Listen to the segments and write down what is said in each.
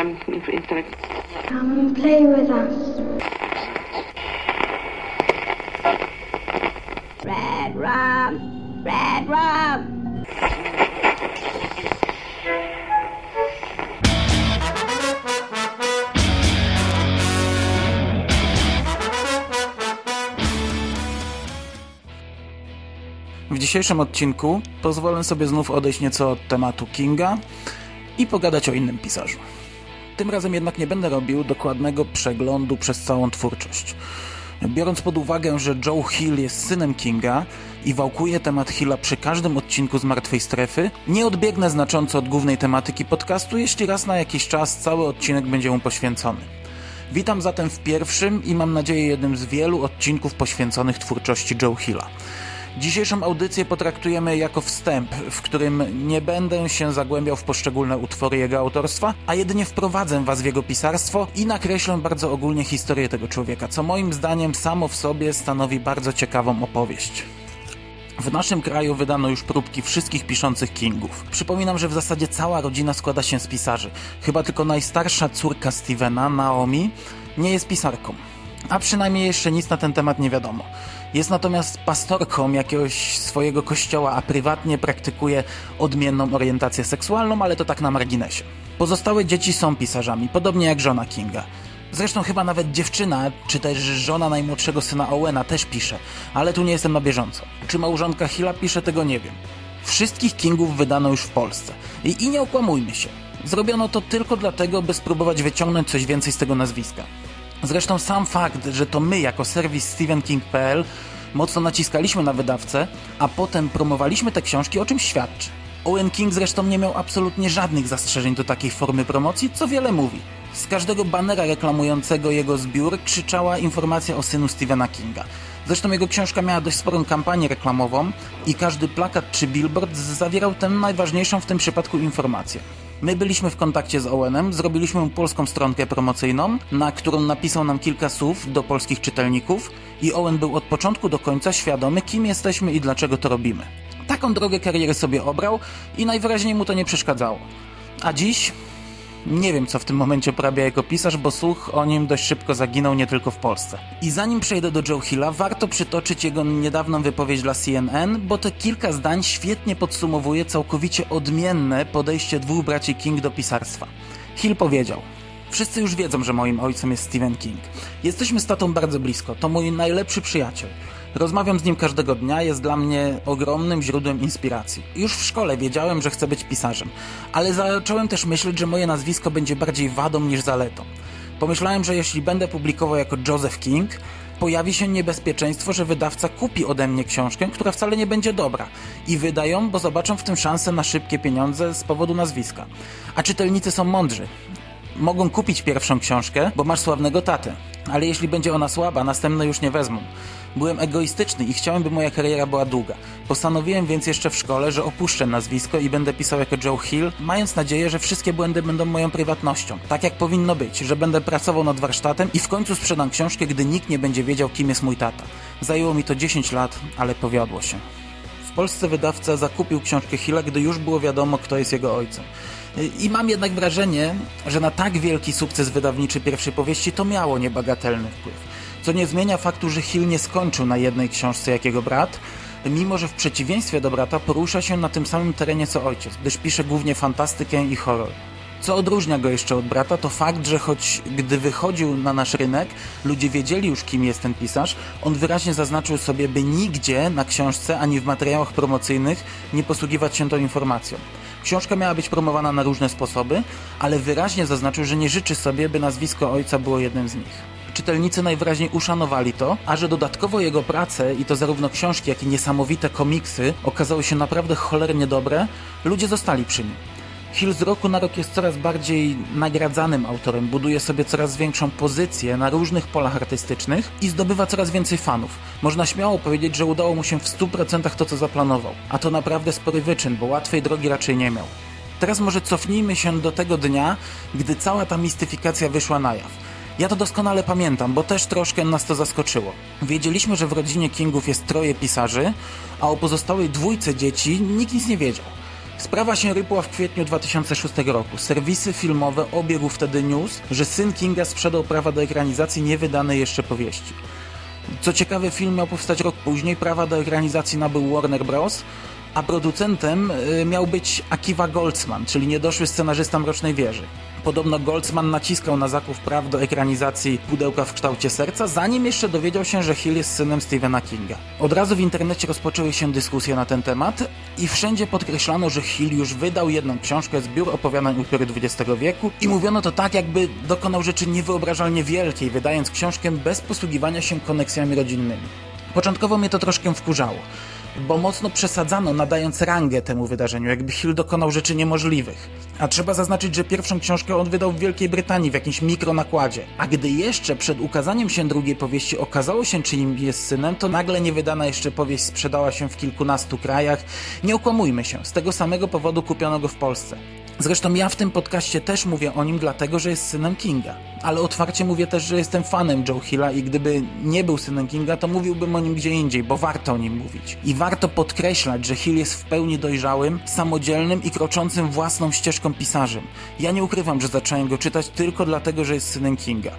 um. Come and play with us. Red rum! Red rum! W dzisiejszym odcinku pozwolę sobie znów odejść nieco od tematu Kinga i pogadać o innym pisarzu. Tym razem jednak nie będę robił dokładnego przeglądu przez całą twórczość. Biorąc pod uwagę, że Joe Hill jest synem Kinga i wałkuje temat Hilla przy każdym odcinku z Martwej Strefy, nie odbiegnę znacząco od głównej tematyki podcastu, jeśli raz na jakiś czas cały odcinek będzie mu poświęcony. Witam zatem w pierwszym i mam nadzieję jednym z wielu odcinków poświęconych twórczości Joe Hilla. Dzisiejszą audycję potraktujemy jako wstęp, w którym nie będę się zagłębiał w poszczególne utwory jego autorstwa, a jedynie wprowadzę was w jego pisarstwo i nakreślę bardzo ogólnie historię tego człowieka, co moim zdaniem samo w sobie stanowi bardzo ciekawą opowieść. W naszym kraju wydano już próbki wszystkich piszących Kingów. Przypominam, że w zasadzie cała rodzina składa się z pisarzy. Chyba tylko najstarsza córka Stevena, Naomi, nie jest pisarką. A przynajmniej jeszcze nic na ten temat nie wiadomo. Jest natomiast pastorką jakiegoś swojego kościoła, a prywatnie praktykuje odmienną orientację seksualną, ale to tak na marginesie. Pozostałe dzieci są pisarzami, podobnie jak żona Kinga. Zresztą chyba nawet dziewczyna, czy też żona najmłodszego syna Owena też pisze, ale tu nie jestem na bieżąco. Czy małżonka Hilla pisze, tego nie wiem. Wszystkich Kingów wydano już w Polsce. I, I nie okłamujmy się. Zrobiono to tylko dlatego, by spróbować wyciągnąć coś więcej z tego nazwiska. Zresztą sam fakt, że to my jako serwis StephenKing.pl mocno naciskaliśmy na wydawcę, a potem promowaliśmy te książki, o czym świadczy. Owen King zresztą nie miał absolutnie żadnych zastrzeżeń do takiej formy promocji, co wiele mówi. Z każdego banera reklamującego jego zbiór krzyczała informacja o synu Stephena Kinga. Zresztą jego książka miała dość sporą kampanię reklamową i każdy plakat czy billboard zawierał tę najważniejszą w tym przypadku informację. My byliśmy w kontakcie z Owenem, zrobiliśmy mu polską stronkę promocyjną, na którą napisał nam kilka słów do polskich czytelników i Owen był od początku do końca świadomy, kim jesteśmy i dlaczego to robimy. Taką drogę kariery sobie obrał i najwyraźniej mu to nie przeszkadzało. A dziś nie wiem, co w tym momencie porabia jako pisarz, bo słuch o nim dość szybko zaginął nie tylko w Polsce. I zanim przejdę do Joe Hilla, warto przytoczyć jego niedawną wypowiedź dla CNN, bo te kilka zdań świetnie podsumowuje całkowicie odmienne podejście dwóch braci King do pisarstwa. Hill powiedział: Wszyscy już wiedzą, że moim ojcem jest Stephen King. Jesteśmy z tatą bardzo blisko, to mój najlepszy przyjaciel. Rozmawiam z nim każdego dnia, jest dla mnie ogromnym źródłem inspiracji. Już w szkole wiedziałem, że chcę być pisarzem, ale zacząłem też myśleć, że moje nazwisko będzie bardziej wadą niż zaletą. Pomyślałem, że jeśli będę publikował jako Joseph King, pojawi się niebezpieczeństwo, że wydawca kupi ode mnie książkę, która wcale nie będzie dobra i wydają, bo zobaczą w tym szansę na szybkie pieniądze z powodu nazwiska. A czytelnicy są mądrzy. Mogą kupić pierwszą książkę, bo masz sławnego tatę, ale jeśli będzie ona słaba, następne już nie wezmą. Byłem egoistyczny i chciałem, by moja kariera była długa. Postanowiłem więc jeszcze w szkole, że opuszczę nazwisko i będę pisał jako Joe Hill, mając nadzieję, że wszystkie błędy będą moją prywatnością. Tak jak powinno być, że będę pracował nad warsztatem i w końcu sprzedam książkę, gdy nikt nie będzie wiedział, kim jest mój tata. Zajęło mi to 10 lat, ale powiodło się. W Polsce wydawca zakupił książkę Hilla, gdy już było wiadomo, kto jest jego ojcem. I mam jednak wrażenie, że na tak wielki sukces wydawniczy pierwszej powieści to miało niebagatelny wpływ. Co nie zmienia faktu, że Hill nie skończył na jednej książce jak jego brat, mimo że w przeciwieństwie do brata porusza się na tym samym terenie co ojciec, gdyż pisze głównie fantastykę i horror. Co odróżnia go jeszcze od brata, to fakt, że choć gdy wychodził na nasz rynek, ludzie wiedzieli już, kim jest ten pisarz, on wyraźnie zaznaczył sobie, by nigdzie na książce ani w materiałach promocyjnych nie posługiwać się tą informacją. Książka miała być promowana na różne sposoby, ale wyraźnie zaznaczył, że nie życzy sobie, by nazwisko ojca było jednym z nich. Czytelnicy najwyraźniej uszanowali to, a że dodatkowo jego prace, i to zarówno książki, jak i niesamowite komiksy, okazały się naprawdę cholernie dobre, ludzie zostali przy nim. Hill z roku na rok jest coraz bardziej nagradzanym autorem, buduje sobie coraz większą pozycję na różnych polach artystycznych i zdobywa coraz więcej fanów. Można śmiało powiedzieć, że udało mu się w 100% to, co zaplanował. A to naprawdę spory wyczyn, bo łatwej drogi raczej nie miał. Teraz może cofnijmy się do tego dnia, gdy cała ta mistyfikacja wyszła na jaw. Ja to doskonale pamiętam, bo też troszkę nas to zaskoczyło. Wiedzieliśmy, że w rodzinie Kingów jest troje pisarzy, a o pozostałej dwójce dzieci nikt nic nie wiedział. Sprawa się rypła w kwietniu 2006 roku. Serwisy filmowe obiegł wtedy news, że syn Kinga sprzedał prawa do ekranizacji niewydanej jeszcze powieści. Co ciekawe, film miał powstać rok później, prawa do ekranizacji nabył Warner Bros., a producentem y, miał być Akiva Goldsman, czyli niedoszły scenarzysta Mrocznej Wieży. Podobno Goldsman naciskał na zakup praw do ekranizacji Pudełka w kształcie serca, zanim jeszcze dowiedział się, że Hill jest synem Stephena Kinga. Od razu w internecie rozpoczęły się dyskusje na ten temat i wszędzie podkreślano, że Hill już wydał jedną książkę Zbiór opowiadań upiory XX wieku i mówiono to tak, jakby dokonał rzeczy niewyobrażalnie wielkiej, wydając książkę bez posługiwania się koneksjami rodzinnymi. Początkowo mnie to troszkę wkurzało bo mocno przesadzano, nadając rangę temu wydarzeniu, jakby Hill dokonał rzeczy niemożliwych. A trzeba zaznaczyć, że pierwszą książkę on wydał w Wielkiej Brytanii w jakimś mikronakładzie. A gdy jeszcze przed ukazaniem się drugiej powieści okazało się, czyim jest synem, to nagle niewydana jeszcze powieść sprzedała się w kilkunastu krajach. Nie okłamujmy się, z tego samego powodu kupiono go w Polsce. Zresztą ja w tym podcaście też mówię o nim dlatego, że jest synem Kinga. Ale otwarcie mówię też, że jestem fanem Joe Hilla i gdyby nie był synem Kinga, to mówiłbym o nim gdzie indziej, bo warto o nim mówić. I warto podkreślać, że Hill jest w pełni dojrzałym, samodzielnym i kroczącym własną ścieżką pisarzem. Ja nie ukrywam, że zacząłem go czytać tylko dlatego, że jest synem Kinga.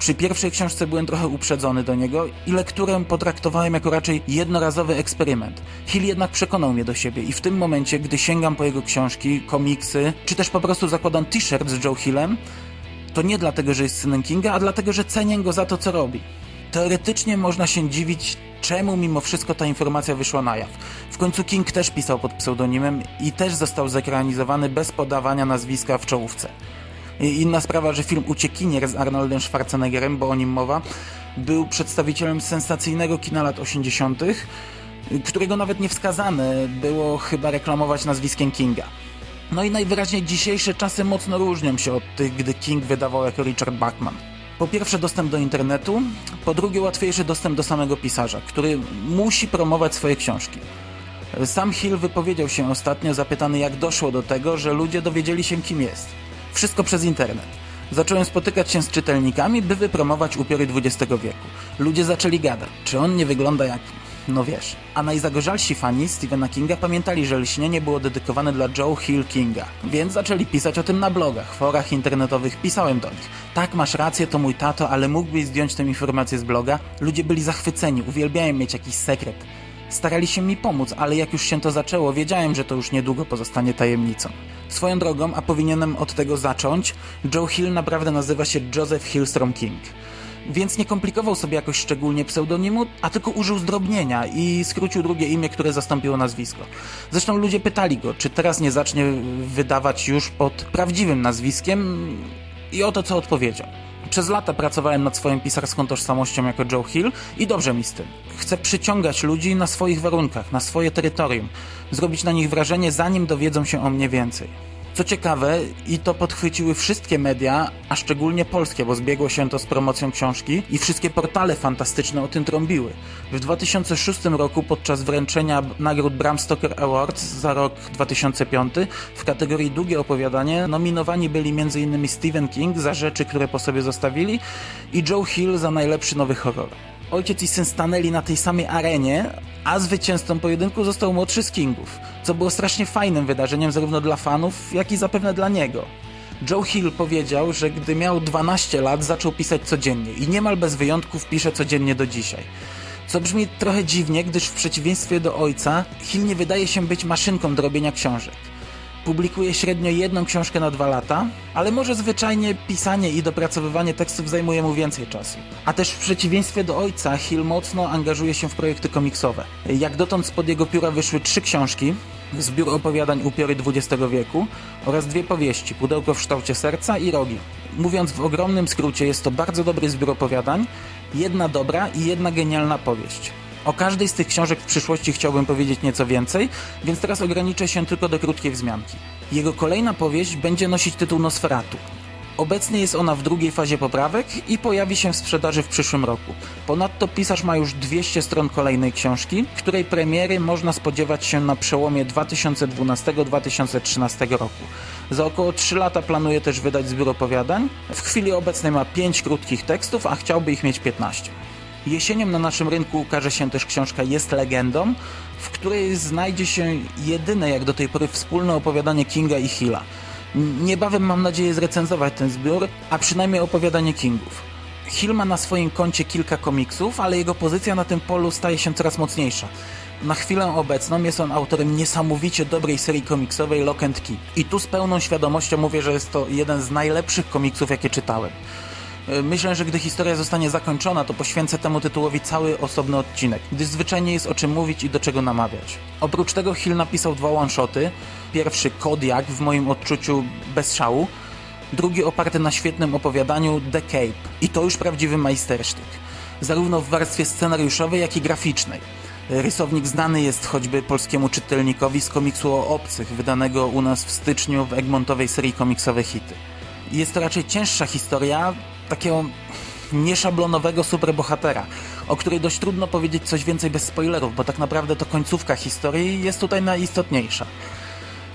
Przy pierwszej książce byłem trochę uprzedzony do niego i lekturę potraktowałem jako raczej jednorazowy eksperyment. Hill jednak przekonał mnie do siebie i w tym momencie, gdy sięgam po jego książki, komiksy, czy też po prostu zakładam t-shirt z Joe Hillem, to nie dlatego, że jest synem Kinga, a dlatego, że cenię go za to, co robi. Teoretycznie można się dziwić, czemu mimo wszystko ta informacja wyszła na jaw. W końcu King też pisał pod pseudonimem i też został zekranizowany bez podawania nazwiska w czołówce. Inna sprawa, że film Uciekinier z Arnoldem Schwarzeneggerem, bo o nim mowa, był przedstawicielem sensacyjnego kina lat 80., którego nawet nie wskazane było chyba reklamować nazwiskiem Kinga. No i najwyraźniej dzisiejsze czasy mocno różnią się od tych, gdy King wydawał jako Richard Bachman. Po pierwsze dostęp do internetu, po drugie łatwiejszy dostęp do samego pisarza, który musi promować swoje książki. Sam Hill wypowiedział się ostatnio zapytany jak doszło do tego, że ludzie dowiedzieli się kim jest. Wszystko przez internet. Zacząłem spotykać się z czytelnikami, by wypromować upiory XX wieku. Ludzie zaczęli gadać, czy on nie wygląda jak... no wiesz. A najzagorzalsi fani Stephena Kinga pamiętali, że lśnienie było dedykowane dla Joe Hill Kinga, więc zaczęli pisać o tym na blogach, forach internetowych, pisałem do nich. Tak, masz rację, to mój tato, ale mógłbyś zdjąć tę informację z bloga? Ludzie byli zachwyceni, uwielbiają mieć jakiś sekret. Starali się mi pomóc, ale jak już się to zaczęło, wiedziałem, że to już niedługo pozostanie tajemnicą. Swoją drogą, a powinienem od tego zacząć, Joe Hill naprawdę nazywa się Joseph Hillstrom King. Więc nie komplikował sobie jakoś szczególnie pseudonimu, a tylko użył zdrobnienia i skrócił drugie imię, które zastąpiło nazwisko. Zresztą ludzie pytali go, czy teraz nie zacznie wydawać już pod prawdziwym nazwiskiem i oto co odpowiedział. Przez lata pracowałem nad swoją pisarską tożsamością jako Joe Hill i dobrze mi z tym. Chcę przyciągać ludzi na swoich warunkach, na swoje terytorium, zrobić na nich wrażenie, zanim dowiedzą się o mnie więcej. Co ciekawe, i to podchwyciły wszystkie media, a szczególnie polskie, bo zbiegło się to z promocją książki i wszystkie portale fantastyczne o tym trąbiły. W 2006 roku podczas wręczenia nagród Bram Stoker Awards za rok 2005 w kategorii długie opowiadanie nominowani byli m.in. Stephen King za rzeczy, które po sobie zostawili i Joe Hill za najlepszy nowy horror. Ojciec i syn stanęli na tej samej arenie, a zwycięzcą pojedynku został młodszy z Kingów, co było strasznie fajnym wydarzeniem zarówno dla fanów, jak i zapewne dla niego. Joe Hill powiedział, że gdy miał 12 lat zaczął pisać codziennie i niemal bez wyjątków pisze codziennie do dzisiaj. Co brzmi trochę dziwnie, gdyż w przeciwieństwie do ojca, Hill nie wydaje się być maszynką do robienia książek publikuje średnio jedną książkę na dwa lata, ale może zwyczajnie pisanie i dopracowywanie tekstów zajmuje mu więcej czasu. A też w przeciwieństwie do ojca, Hill mocno angażuje się w projekty komiksowe. Jak dotąd spod jego pióra wyszły trzy książki, zbiór opowiadań Upiory XX wieku oraz dwie powieści, Pudełko w kształcie serca i Rogi. Mówiąc w ogromnym skrócie, jest to bardzo dobry zbiór opowiadań, jedna dobra i jedna genialna powieść. O każdej z tych książek w przyszłości chciałbym powiedzieć nieco więcej, więc teraz ograniczę się tylko do krótkiej wzmianki. Jego kolejna powieść będzie nosić tytuł Nosferatu. Obecnie jest ona w drugiej fazie poprawek i pojawi się w sprzedaży w przyszłym roku. Ponadto pisarz ma już 200 stron kolejnej książki, której premiery można spodziewać się na przełomie 2012-2013 roku. Za około 3 lata planuje też wydać zbiór opowiadań. W chwili obecnej ma 5 krótkich tekstów, a chciałby ich mieć 15. Jesienią na naszym rynku ukaże się też książka Jest legendą, w której znajdzie się jedyne jak do tej pory wspólne opowiadanie Kinga i Hilla. Niebawem mam nadzieję zrecenzować ten zbiór, a przynajmniej opowiadanie Kingów. Hill ma na swoim koncie kilka komiksów, ale jego pozycja na tym polu staje się coraz mocniejsza. Na chwilę obecną jest on autorem niesamowicie dobrej serii komiksowej Lock and Key. I tu z pełną świadomością mówię, że jest to jeden z najlepszych komiksów, jakie czytałem. E, myślę, że gdy historia zostanie zakończona, to poświęcę temu tytułowi cały osobny odcinek, gdyż zwyczajnie jest o czym mówić i do czego namawiać. Oprócz tego Hill napisał dwa one-shoty. Pierwszy Kodiak, w moim odczuciu bez szału, drugi oparty na świetnym opowiadaniu The Cape. I to już prawdziwy majstersztyk. Zarówno w warstwie scenariuszowej, jak i graficznej. Rysownik znany jest choćby polskiemu czytelnikowi z komiksu o obcych, wydanego u nas w styczniu w Egmontowej serii komiksowe Hity. Jest to raczej cięższa historia takiego nieszablonowego superbohatera, o której dość trudno powiedzieć coś więcej bez spoilerów, bo tak naprawdę to końcówka historii jest tutaj najistotniejsza.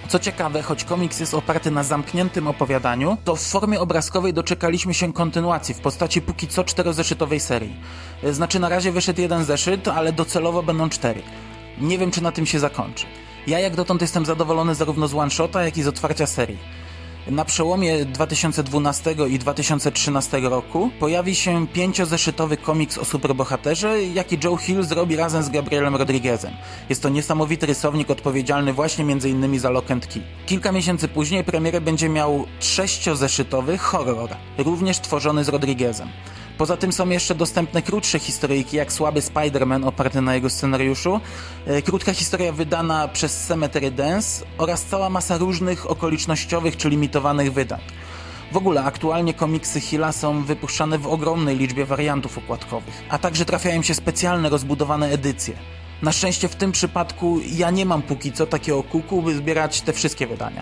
Co ciekawe, choć komiks jest oparty na zamkniętym opowiadaniu, to w formie obrazkowej doczekaliśmy się kontynuacji w postaci póki co czterozeszytowej serii. Znaczy na razie wyszedł jeden zeszyt, ale docelowo będą cztery. Nie wiem, czy na tym się zakończy. Ja jak dotąd jestem zadowolony zarówno z one-shota, jak i z otwarcia serii. Na przełomie 2012 i 2013 roku pojawi się pięciozeszytowy komiks o superbohaterze, jaki Joe Hill zrobi razem z Gabrielem Rodriguezem. Jest to niesamowity rysownik odpowiedzialny właśnie m.in. za Lock and Key. Kilka miesięcy później premierę będzie miał sześciozeszytowy horror, również tworzony z Rodriguezem. Poza tym są jeszcze dostępne krótsze historyjki, jak Słaby Spider-Man oparty na jego scenariuszu, e, krótka historia wydana przez Cemetery Dance oraz cała masa różnych okolicznościowych czy limitowanych wydań. W ogóle aktualnie komiksy Hilla są wypuszczane w ogromnej liczbie wariantów okładkowych, a także trafiają się specjalne rozbudowane edycje. Na szczęście w tym przypadku ja nie mam póki co takiego kuku, by zbierać te wszystkie wydania.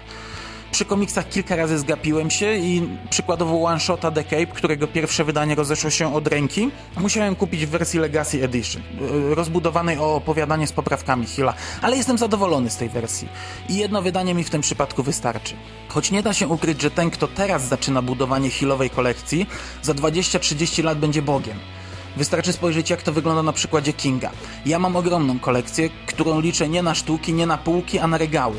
Przy komiksach kilka razy zgapiłem się i przykładowo One Shota The Cape, którego pierwsze wydanie rozeszło się od ręki, musiałem kupić w wersji Legacy Edition, e, rozbudowanej o opowiadanie z poprawkami Hilla, ale jestem zadowolony z tej wersji i jedno wydanie mi w tym przypadku wystarczy. Choć nie da się ukryć, że ten, kto teraz zaczyna budowanie Hillowej kolekcji, za 20-30 lat będzie Bogiem. Wystarczy spojrzeć, jak to wygląda na przykładzie Kinga. Ja mam ogromną kolekcję, którą liczę nie na sztuki, nie na półki, a na regały.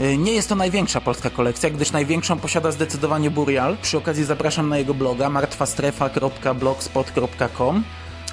Y, nie jest to największa polska kolekcja, gdyż największą posiada zdecydowanie Burial. Przy okazji zapraszam na jego bloga martwastrefa.blogspot.com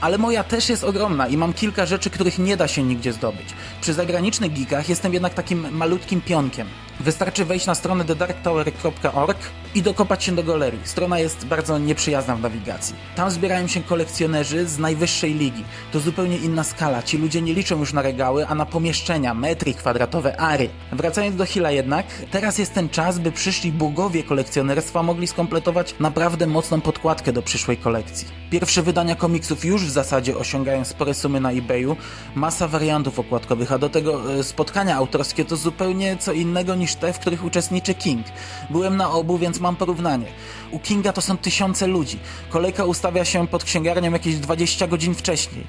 ale moja też jest ogromna i mam kilka rzeczy, których nie da się nigdzie zdobyć. Przy zagranicznych geekach jestem jednak takim malutkim pionkiem. Wystarczy wejść na stronę thedarktower.org i dokopać się do galerii. Strona jest bardzo nieprzyjazna w nawigacji. Tam zbierają się kolekcjonerzy z najwyższej ligi. To zupełnie inna skala. Ci ludzie nie liczą już na regały, a na pomieszczenia, metry kwadratowe, ary. Wracając do Hila jednak, teraz jest ten czas, by przyszli bogowie kolekcjonerstwa mogli skompletować naprawdę mocną podkładkę do przyszłej kolekcji. Pierwsze wydania komiksów już w zasadzie osiągają spore sumy na eBayu, masa wariantów okładkowych, a do tego e, spotkania autorskie to zupełnie co innego niż te, w których uczestniczy King. Byłem na obu, więc mam porównanie. U Kinga to są tysiące ludzi. Kolejka ustawia się pod księgarnią jakieś 20 godzin wcześniej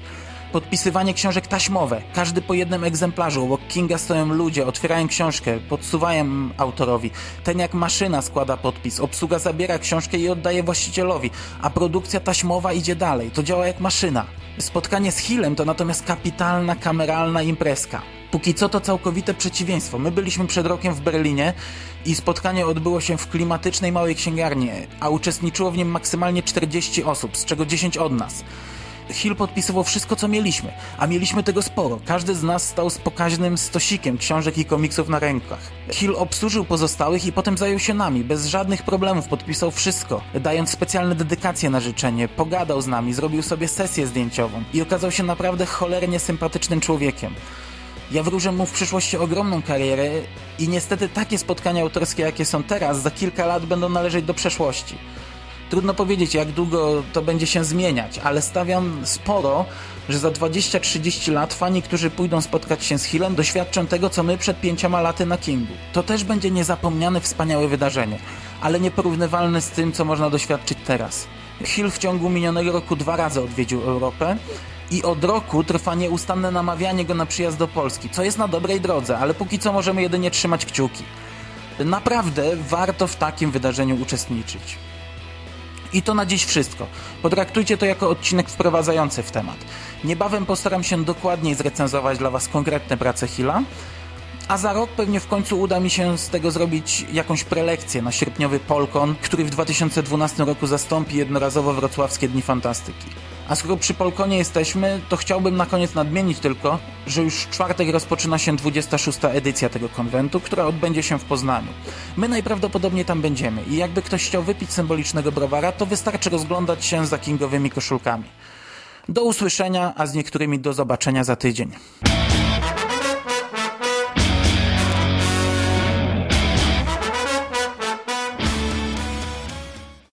podpisywanie książek taśmowe. Każdy po jednym egzemplarzu. Obok Kinga stoją ludzie, otwierają książkę, podsuwają autorowi. Ten jak maszyna składa podpis. Obsługa zabiera książkę i oddaje właścicielowi. A produkcja taśmowa idzie dalej. To działa jak maszyna. Spotkanie z Hillem to natomiast kapitalna, kameralna imprezka. Póki co to całkowite przeciwieństwo. My byliśmy przed rokiem w Berlinie i spotkanie odbyło się w klimatycznej małej księgarni, a uczestniczyło w nim maksymalnie 40 osób, z czego 10 od nas. Hill podpisywał wszystko, co mieliśmy, a mieliśmy tego sporo. Każdy z nas stał z pokaźnym stosikiem książek i komiksów na rękach. Hill obsłużył pozostałych i potem zajął się nami. Bez żadnych problemów podpisał wszystko, dając specjalne dedykacje na życzenie, pogadał z nami, zrobił sobie sesję zdjęciową i okazał się naprawdę cholernie sympatycznym człowiekiem. Ja wróżę mu w przyszłości ogromną karierę i niestety takie spotkania autorskie, jakie są teraz, za kilka lat będą należeć do przeszłości. Trudno powiedzieć, jak długo to będzie się zmieniać, ale stawiam sporo, że za 20-30 lat fani, którzy pójdą spotkać się z Hillem, doświadczą tego, co my przed pięcioma laty na Kingu. To też będzie niezapomniane, wspaniałe wydarzenie, ale nieporównywalne z tym, co można doświadczyć teraz. Hill w ciągu minionego roku dwa razy odwiedził Europę i od roku trwa nieustanne namawianie go na przyjazd do Polski, co jest na dobrej drodze, ale póki co możemy jedynie trzymać kciuki. Naprawdę warto w takim wydarzeniu uczestniczyć. I to na dziś wszystko. Potraktujcie to jako odcinek wprowadzający w temat. Niebawem postaram się dokładniej zrecenzować dla Was konkretne prace Hilla, a za rok pewnie w końcu uda mi się z tego zrobić jakąś prelekcję na sierpniowy Polkon, który w 2012 roku zastąpi jednorazowo wrocławskie Dni Fantastyki. A skoro przy Polkonie jesteśmy, to chciałbym na koniec nadmienić tylko, że już w czwartek rozpoczyna się 26. edycja tego konwentu, która odbędzie się w Poznaniu. My najprawdopodobniej tam będziemy i jakby ktoś chciał wypić symbolicznego browara, to wystarczy rozglądać się za kingowymi koszulkami. Do usłyszenia, a z niektórymi do zobaczenia za tydzień.